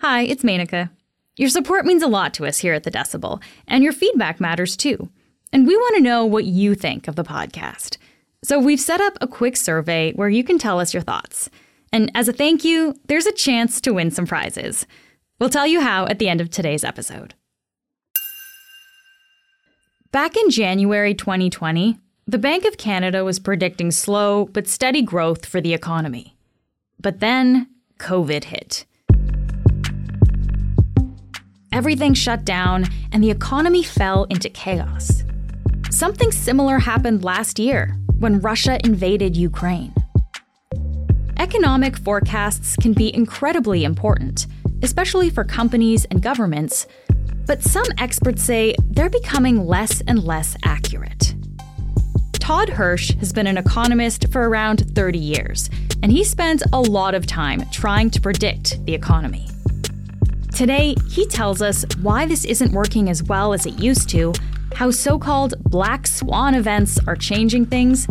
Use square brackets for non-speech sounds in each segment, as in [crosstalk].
Hi, it's Menaka. Your support means a lot to us here at The Decibel, and your feedback matters too. And we want to know what you think of the podcast. So we've set up a quick survey where you can tell us your thoughts. And as a thank you, there's a chance to win some prizes. We'll tell you how at the end of today's episode. Back in January 2020, the Bank of Canada was predicting slow but steady growth for the economy. But then COVID hit. Everything shut down, and the economy fell into chaos. Something similar happened last year when Russia invaded Ukraine. Economic forecasts can be incredibly important, especially for companies and governments, but some experts say they're becoming less and less accurate. Todd Hirsch has been an economist for around 30 years, and he spends a lot of time trying to predict the economy. Today, he tells us why this isn't working as well as it used to, how so called black swan events are changing things,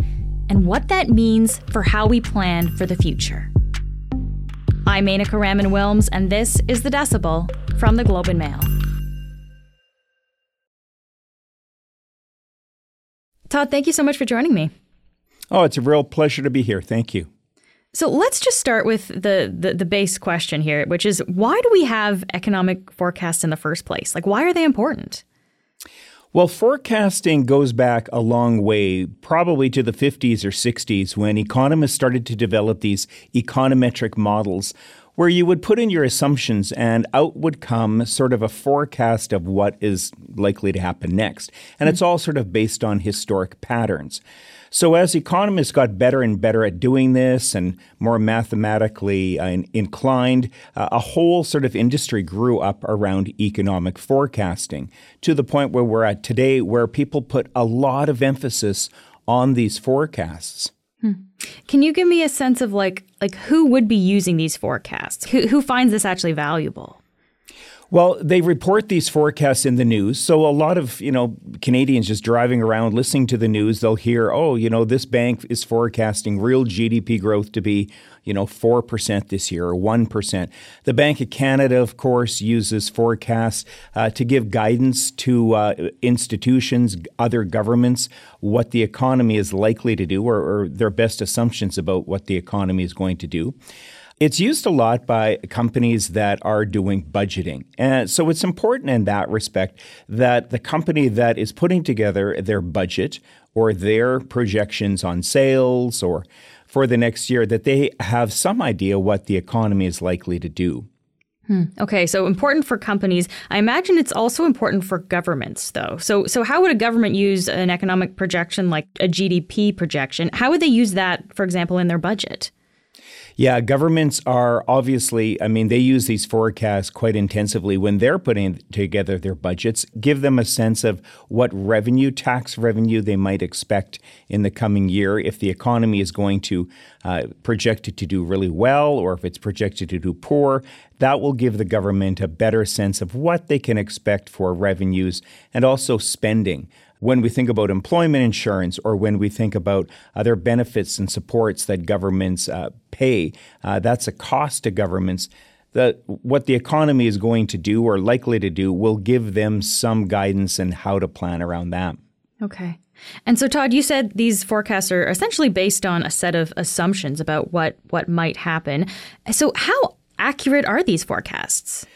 and what that means for how we plan for the future. I'm Menaka Raman Wilms, and this is The Decibel from the Globe and Mail. Todd, thank you so much for joining me. Oh, it's a real pleasure to be here. Thank you. So let's just start with the, the, the base question here, which is why do we have economic forecasts in the first place? Like, why are they important? Well, forecasting goes back a long way, probably to the 50s or 60s, when economists started to develop these econometric models where you would put in your assumptions and out would come sort of a forecast of what is likely to happen next. And mm-hmm. it's all sort of based on historic patterns. So, as economists got better and better at doing this and more mathematically uh, inclined, uh, a whole sort of industry grew up around economic forecasting to the point where we're at today, where people put a lot of emphasis on these forecasts. Hmm. Can you give me a sense of like like who would be using these forecasts? Who who finds this actually valuable? Well, they report these forecasts in the news. So a lot of, you know, Canadians just driving around listening to the news, they'll hear, "Oh, you know, this bank is forecasting real GDP growth to be, you know, 4% this year or 1%." The Bank of Canada, of course, uses forecasts uh, to give guidance to uh, institutions, other governments, what the economy is likely to do or, or their best assumptions about what the economy is going to do. It's used a lot by companies that are doing budgeting. And so it's important in that respect that the company that is putting together their budget or their projections on sales or for the next year that they have some idea what the economy is likely to do. Hmm. Okay, so important for companies. I imagine it's also important for governments, though. So, so how would a government use an economic projection like a GDP projection? How would they use that, for example, in their budget? Yeah, governments are obviously, I mean, they use these forecasts quite intensively when they're putting together their budgets, give them a sense of what revenue, tax revenue they might expect in the coming year if the economy is going to uh, project it to do really well or if it's projected to do poor. That will give the government a better sense of what they can expect for revenues and also spending when we think about employment insurance or when we think about other benefits and supports that governments uh, pay, uh, that's a cost to governments. That what the economy is going to do or likely to do will give them some guidance in how to plan around that. Okay. And so, Todd, you said these forecasts are essentially based on a set of assumptions about what what might happen. So, how accurate are these forecasts?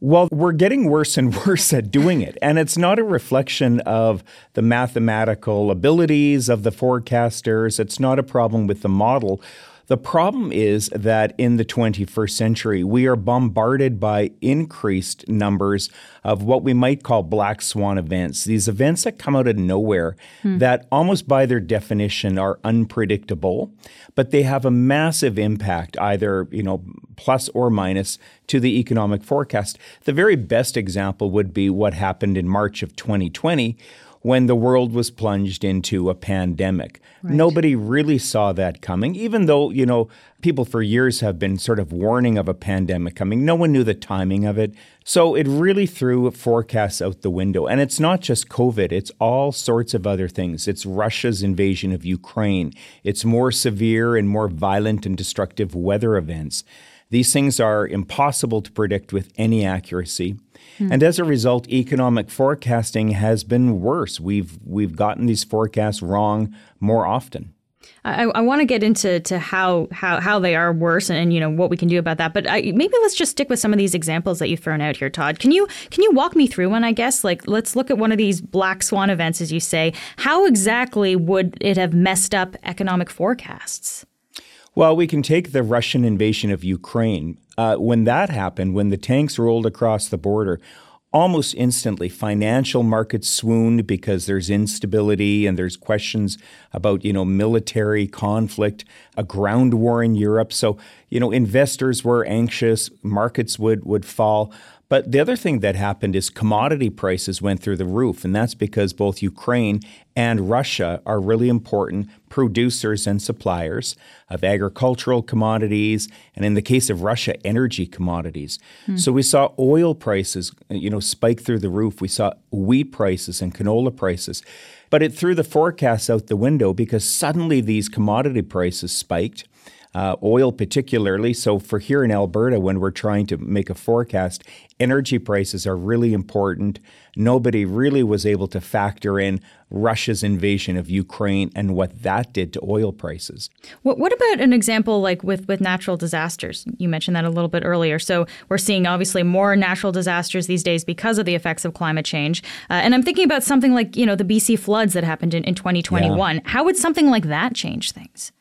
Well, we're getting worse and [laughs] worse at doing it. And it's not a reflection of the mathematical abilities of the forecasters. It's not a problem with the model. The problem is that in the 21st century, we are bombarded by increased numbers of what we might call black swan events. These events that come out of nowhere hmm. that almost by their definition are unpredictable, but they have a massive impact, either, you know, plus or minus to the economic forecast. The very best example would be what happened in March of 2020 when the world was plunged into a pandemic. Right. Nobody really saw that coming, even though, you know, people for years have been sort of warning of a pandemic coming. No one knew the timing of it. So it really threw forecasts out the window. And it's not just COVID, it's all sorts of other things. It's Russia's invasion of Ukraine, it's more severe and more violent and destructive weather events. These things are impossible to predict with any accuracy. Hmm. And as a result, economic forecasting has been worse. We've we've gotten these forecasts wrong more often. I, I want to get into to how, how how they are worse and, you know what we can do about that. But I, maybe let's just stick with some of these examples that you've thrown out here, Todd. Can you can you walk me through one? I guess like let's look at one of these black swan events, as you say. How exactly would it have messed up economic forecasts? Well, we can take the Russian invasion of Ukraine. Uh, when that happened, when the tanks rolled across the border, almost instantly financial markets swooned because there's instability and there's questions about you know military conflict a ground war in Europe so you know investors were anxious markets would would fall but the other thing that happened is commodity prices went through the roof, and that's because both Ukraine and Russia are really important producers and suppliers of agricultural commodities, and in the case of Russia, energy commodities. Hmm. So we saw oil prices, you know, spike through the roof. We saw wheat prices and canola prices. But it threw the forecasts out the window because suddenly these commodity prices spiked uh, oil particularly. So for here in Alberta, when we're trying to make a forecast, energy prices are really important. Nobody really was able to factor in Russia's invasion of Ukraine and what that did to oil prices. What, what about an example like with, with natural disasters? You mentioned that a little bit earlier. So we're seeing obviously more natural disasters these days because of the effects of climate change. Uh, and I'm thinking about something like, you know, the BC floods that happened in, in 2021. Yeah. How would something like that change things?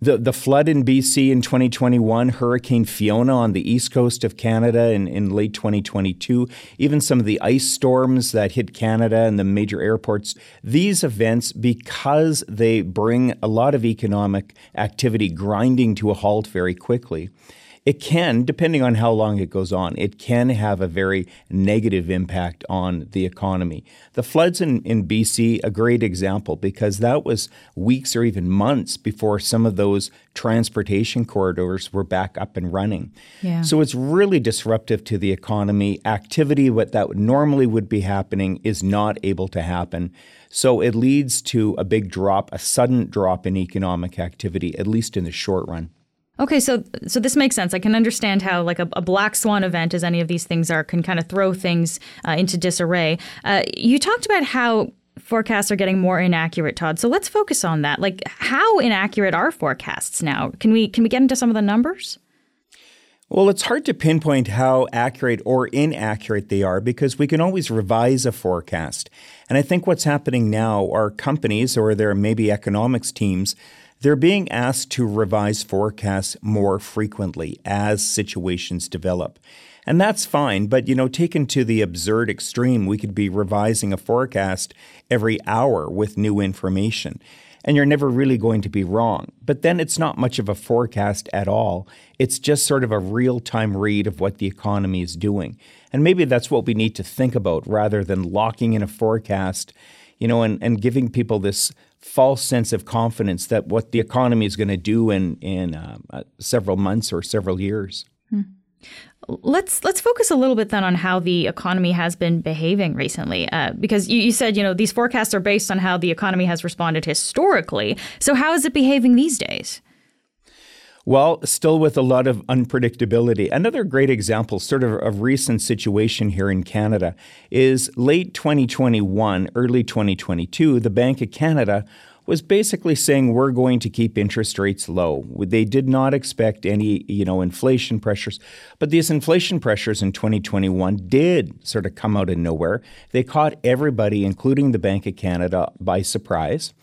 The, the flood in BC in 2021, Hurricane Fiona on the east coast of Canada in, in late 2022, even some of the ice storms that hit Canada and the major airports, these events, because they bring a lot of economic activity grinding to a halt very quickly, it can, depending on how long it goes on, it can have a very negative impact on the economy. The floods in, in BC, a great example, because that was weeks or even months before some of those transportation corridors were back up and running. Yeah. So it's really disruptive to the economy. Activity what that normally would be happening is not able to happen. So it leads to a big drop, a sudden drop in economic activity, at least in the short run. Okay, so so this makes sense. I can understand how like a, a black swan event, as any of these things are, can kind of throw things uh, into disarray. Uh, you talked about how forecasts are getting more inaccurate, Todd. So let's focus on that. Like, how inaccurate are forecasts now? Can we can we get into some of the numbers? Well, it's hard to pinpoint how accurate or inaccurate they are because we can always revise a forecast. And I think what's happening now are companies or their maybe economics teams they're being asked to revise forecasts more frequently as situations develop. And that's fine, but you know, taken to the absurd extreme, we could be revising a forecast every hour with new information. And you're never really going to be wrong. But then it's not much of a forecast at all. It's just sort of a real time read of what the economy is doing. And maybe that's what we need to think about rather than locking in a forecast, you know, and, and giving people this false sense of confidence that what the economy is going to do in in uh, uh, several months or several years. Hmm. Let's let's focus a little bit then on how the economy has been behaving recently, uh, because you, you, said you know these forecasts are based on how the economy has responded historically. So how is it behaving these days? Well, still with a lot of unpredictability. Another great example, sort of a recent situation here in Canada, is late 2021, early 2022, the Bank of Canada was basically saying we're going to keep interest rates low. They did not expect any, you know, inflation pressures, but these inflation pressures in 2021 did sort of come out of nowhere. They caught everybody, including the Bank of Canada, by surprise.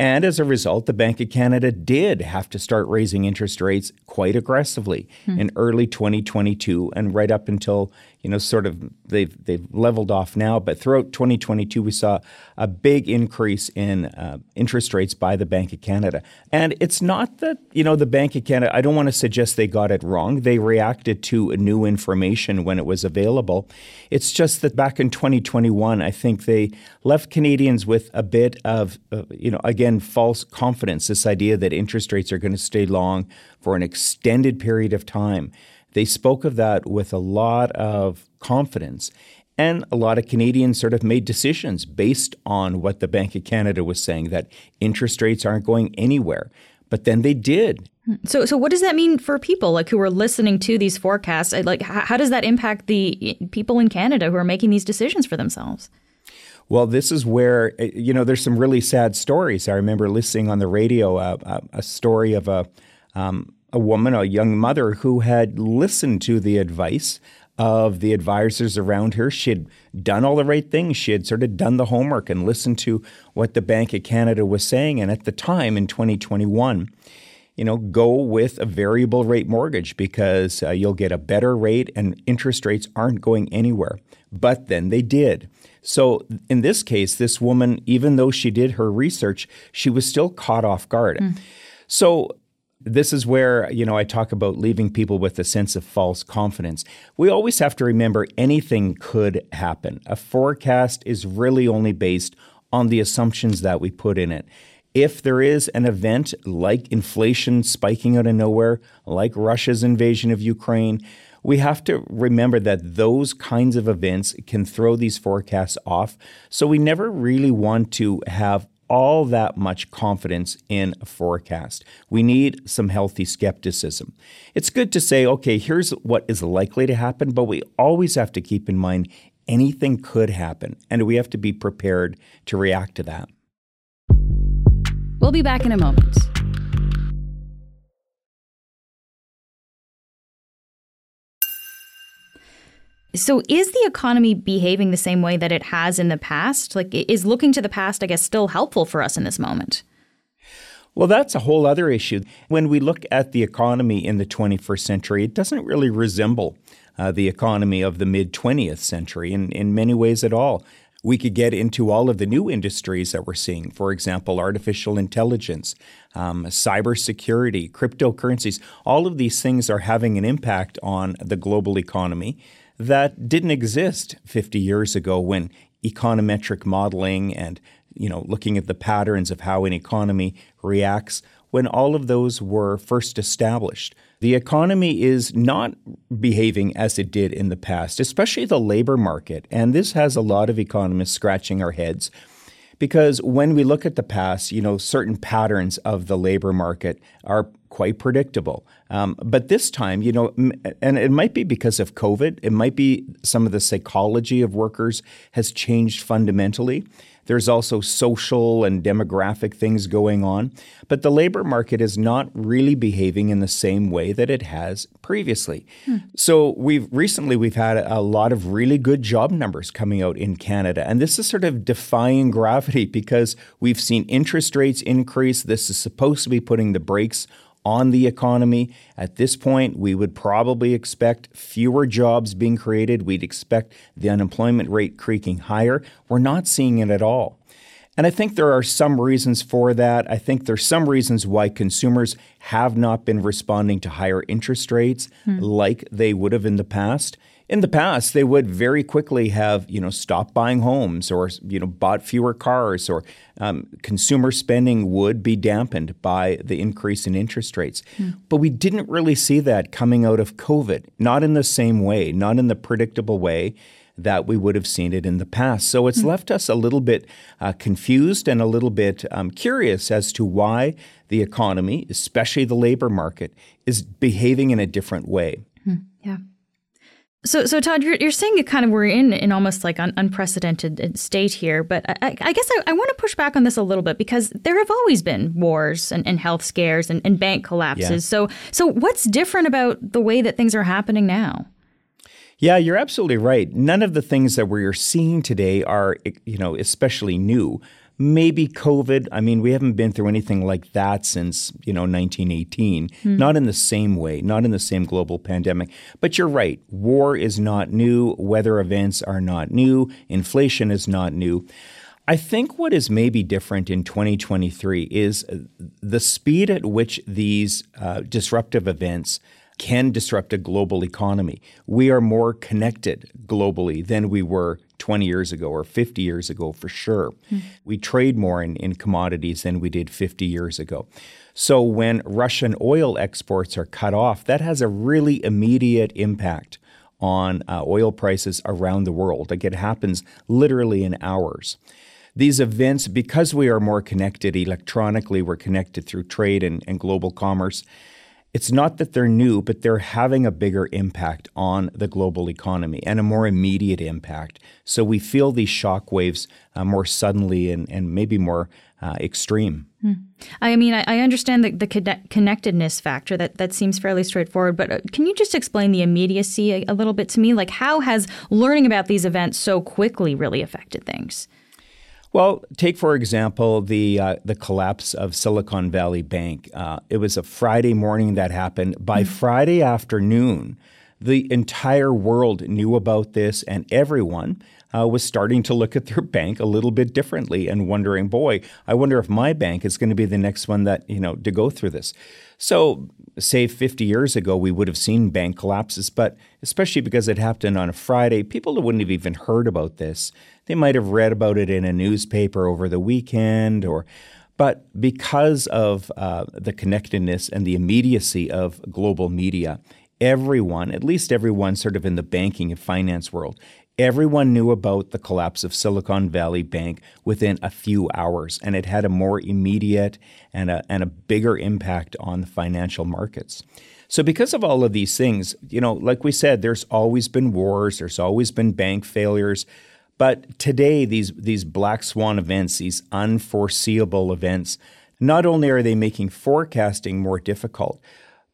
And as a result, the Bank of Canada did have to start raising interest rates quite aggressively hmm. in early 2022 and right up until you know, sort of they've they've leveled off now. But throughout 2022, we saw a big increase in uh, interest rates by the Bank of Canada. And it's not that you know the Bank of Canada. I don't want to suggest they got it wrong. They reacted to new information when it was available. It's just that back in 2021, I think they left Canadians with a bit of uh, you know again false confidence. This idea that interest rates are going to stay long for an extended period of time. They spoke of that with a lot of confidence. And a lot of Canadians sort of made decisions based on what the Bank of Canada was saying that interest rates aren't going anywhere. But then they did. So, so what does that mean for people like who are listening to these forecasts? Like, how, does that impact the people in Canada who are making these decisions for themselves? Well, this is where eh, you know there's some really sad stories. I remember listening on the radio uh, a, a story of a um, a woman, a young mother, who had listened to the advice of the advisors around her. She had done all the right things. She had sort of done the homework and listened to what the Bank of Canada was saying. And at the time in 2021, you know, go with a variable rate mortgage because uh, you'll get a better rate and interest rates aren't going anywhere. But then they did. So in this case, this woman, even though she did her research, she was still caught off guard. Mm. So this is where you know I talk about leaving people with a sense of false confidence. We always have to remember anything could happen. A forecast is really only based on the assumptions that we put in it. If there is an event like inflation spiking out of nowhere, like Russia's invasion of Ukraine, we have to remember that those kinds of events can throw these forecasts off. So we never really want to have all that much confidence in a forecast. We need some healthy skepticism. It's good to say, okay, here's what is likely to happen, but we always have to keep in mind anything could happen, and we have to be prepared to react to that. We'll be back in a moment. So, is the economy behaving the same way that it has in the past? Like, is looking to the past, I guess, still helpful for us in this moment? Well, that's a whole other issue. When we look at the economy in the 21st century, it doesn't really resemble uh, the economy of the mid 20th century in, in many ways at all. We could get into all of the new industries that we're seeing. For example, artificial intelligence, um, cybersecurity, cryptocurrencies. All of these things are having an impact on the global economy that didn't exist 50 years ago when econometric modeling and you know looking at the patterns of how an economy reacts when all of those were first established. The economy is not behaving as it did in the past, especially the labor market. And this has a lot of economists scratching our heads because when we look at the past, you know, certain patterns of the labor market are quite predictable. Um, but this time, you know, and it might be because of COVID, it might be some of the psychology of workers has changed fundamentally. There's also social and demographic things going on. But the labor market is not really behaving in the same way that it has previously. Hmm. So we've recently we've had a lot of really good job numbers coming out in Canada. And this is sort of defying gravity [laughs] because we've seen interest rates increase. This is supposed to be putting the brakes on the economy. At this point, we would probably expect fewer jobs being created. We'd expect the unemployment rate creaking higher. We're not seeing it at all. And I think there are some reasons for that. I think there's some reasons why consumers have not been responding to higher interest rates hmm. like they would have in the past in the past they would very quickly have you know stopped buying homes or you know bought fewer cars or um, consumer spending would be dampened by the increase in interest rates mm. but we didn't really see that coming out of covid not in the same way not in the predictable way that we would have seen it in the past. So it's mm. left us a little bit uh, confused and a little bit um, curious as to why the economy, especially the labor market, is behaving in a different way. Mm. Yeah. So, so Todd, you're, you're saying it kind of we're in in almost like an unprecedented uh, state here, but I, I guess I, I, want to push back on this a little bit because there have always been wars and, and health scares and, and bank collapses. Yeah. So, so what's different about the way that things are happening now? Yeah, you're absolutely right. None of the things that we're seeing today are, you know, especially new maybe COVID. I mean, we haven't been through anything like that since, you know, 1918. Mm. Not in the same way, not in the same global pandemic. But you're right. War is not new. Weather events are not new. Inflation is not new. I think what is maybe different in 2023 is the speed at which these uh, disruptive events can disrupt a global economy. We are more connected globally than we were 20 years ago or 50 years ago for sure. Mm. We trade more in, in commodities than we did 50 years ago. So when Russian oil exports are cut off, that has a really immediate impact on uh, oil prices around the world. Like it happens literally in hours. these events, because we are more connected electronically, we're connected through trade and, and global commerce. It's not that they're new, but they're having a bigger impact on the global economy and a more immediate impact. So we feel these shock waves uh, more suddenly and, and maybe more uh, extreme. Hmm. I mean, I, I understand the, the connectedness factor. That that seems fairly straightforward. But uh, can you just explain the immediacy a, a little bit to me? Like, how has learning about these events so quickly really affected things? Well, take for example the uh, the collapse of Silicon Valley Bank. Uh, it was a Friday morning that happened. By mm-hmm. Friday afternoon, the entire world knew about this, and everyone uh, was starting to look at their bank a little bit differently and wondering, boy, I wonder if my bank is going to be the next one that you know to go through this. So, say 50 years ago, we would have seen bank collapses, but especially because it happened on a Friday, people wouldn't have even heard about this. They might have read about it in a newspaper over the weekend or but because of uh, the connectedness and the immediacy of global media, everyone, at least everyone sort of in the banking and finance world, everyone knew about the collapse of Silicon Valley Bank within a few hours, and it had a more immediate and a, and a bigger impact on the financial markets. So, because of all of these things, you know, like we said, there's always been wars, there's always been bank failures. But today, these, these black swan events, these unforeseeable events, not only are they making forecasting more difficult,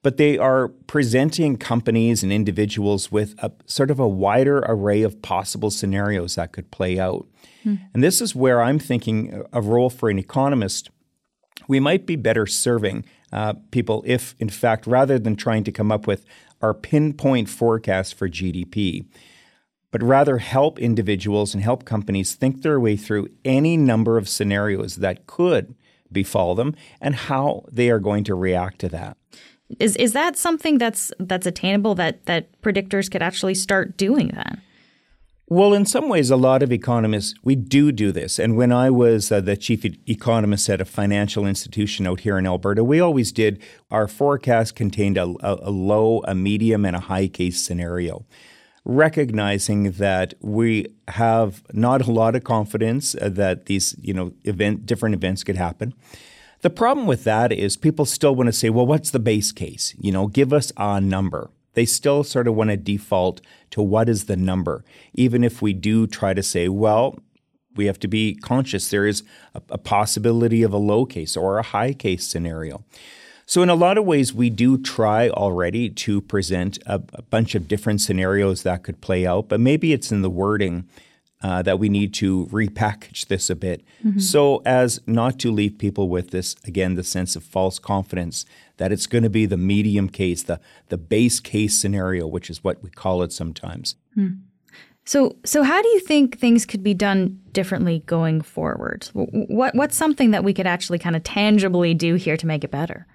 but they are presenting companies and individuals with a sort of a wider array of possible scenarios that could play out. Hmm. And this is where I'm thinking a role for an economist. We might be better serving uh, people if, in fact, rather than trying to come up with our pinpoint forecast for GDP, but rather help individuals and help companies think their way through any number of scenarios that could befall them and how they are going to react to that. Is is that something that's that's attainable that that predictors could actually start doing then? Well, in some ways, a lot of economists we do do this. And when I was uh, the chief e- economist at a financial institution out here in Alberta, we always did our forecast contained a, a, a low, a medium, and a high case scenario recognizing that we have not a lot of confidence uh, that these, you know, event different events could happen. The problem with that is people still want to say, well, what's the base case? You know, give us a number. They still sort of want to default to what is the number, even if we do try to say, well, we have to be conscious there is a, a possibility of a low case or a high case scenario. So, in a lot of ways, we do try already to present a, a bunch of different scenarios that could play out, but maybe it's in the wording uh, that we need to repackage this a bit mm-hmm. so as not to leave people with this, again, the sense of false confidence that it's going to be the medium case, the, the base case scenario, which is what we call it sometimes. Mm. So, so how do you think things could be done differently going forward? What, what's something that we could actually kind of tangibly do here to make it better?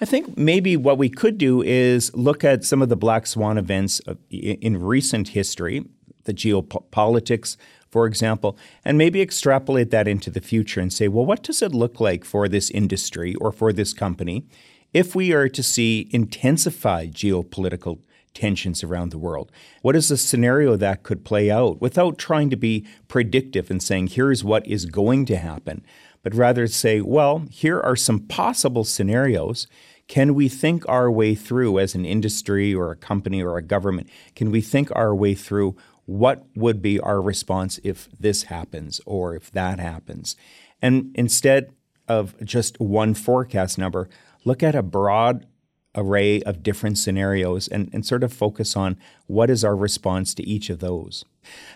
I think maybe what we could do is look at some of the black swan events in recent history, the geopolitics, for example, and maybe extrapolate that into the future and say, well, what does it look like for this industry or for this company if we are to see intensified geopolitical tensions around the world? What is the scenario that could play out without trying to be predictive and saying, here's what is going to happen, but rather say, well, here are some possible scenarios can we think our way through as an industry or a company or a government? Can we think our way through what would be our response if this happens or if that happens? And instead of just one forecast number, look at a broad array of different scenarios and, and sort of focus on what is our response to each of those.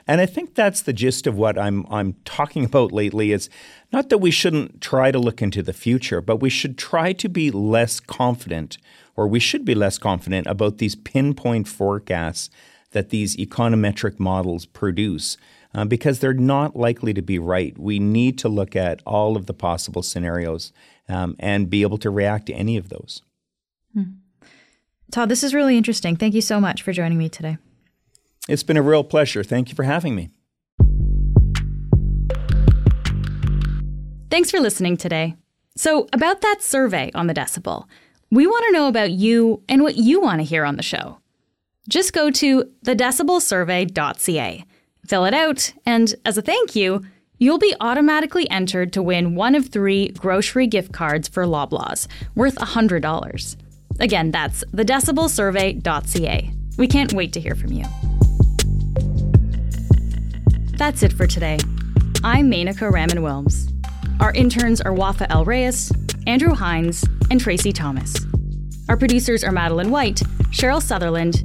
And I think that's the gist of what I'm I'm talking about lately is not that we shouldn't try to look into the future, but we should try to be less confident or we should be less confident about these pinpoint forecasts that these econometric models produce uh, because they're not likely to be right. We need to look at all of the possible scenarios um, and be able to react to any of those. Hmm. Todd, this is really interesting. Thank you so much for joining me today. It's been a real pleasure. Thank you for having me. Thanks for listening today. So, about that survey on the decibel, we want to know about you and what you want to hear on the show. Just go to thedecibelsurvey.ca, fill it out, and as a thank you, You'll be automatically entered to win one of three grocery gift cards for Loblaws, worth $100. Again, that's thedecibelsurvey.ca. We can't wait to hear from you. That's it for today. I'm Menaka Raman Wilms. Our interns are Wafa El Reyes, Andrew Hines, and Tracy Thomas. Our producers are Madeline White, Cheryl Sutherland,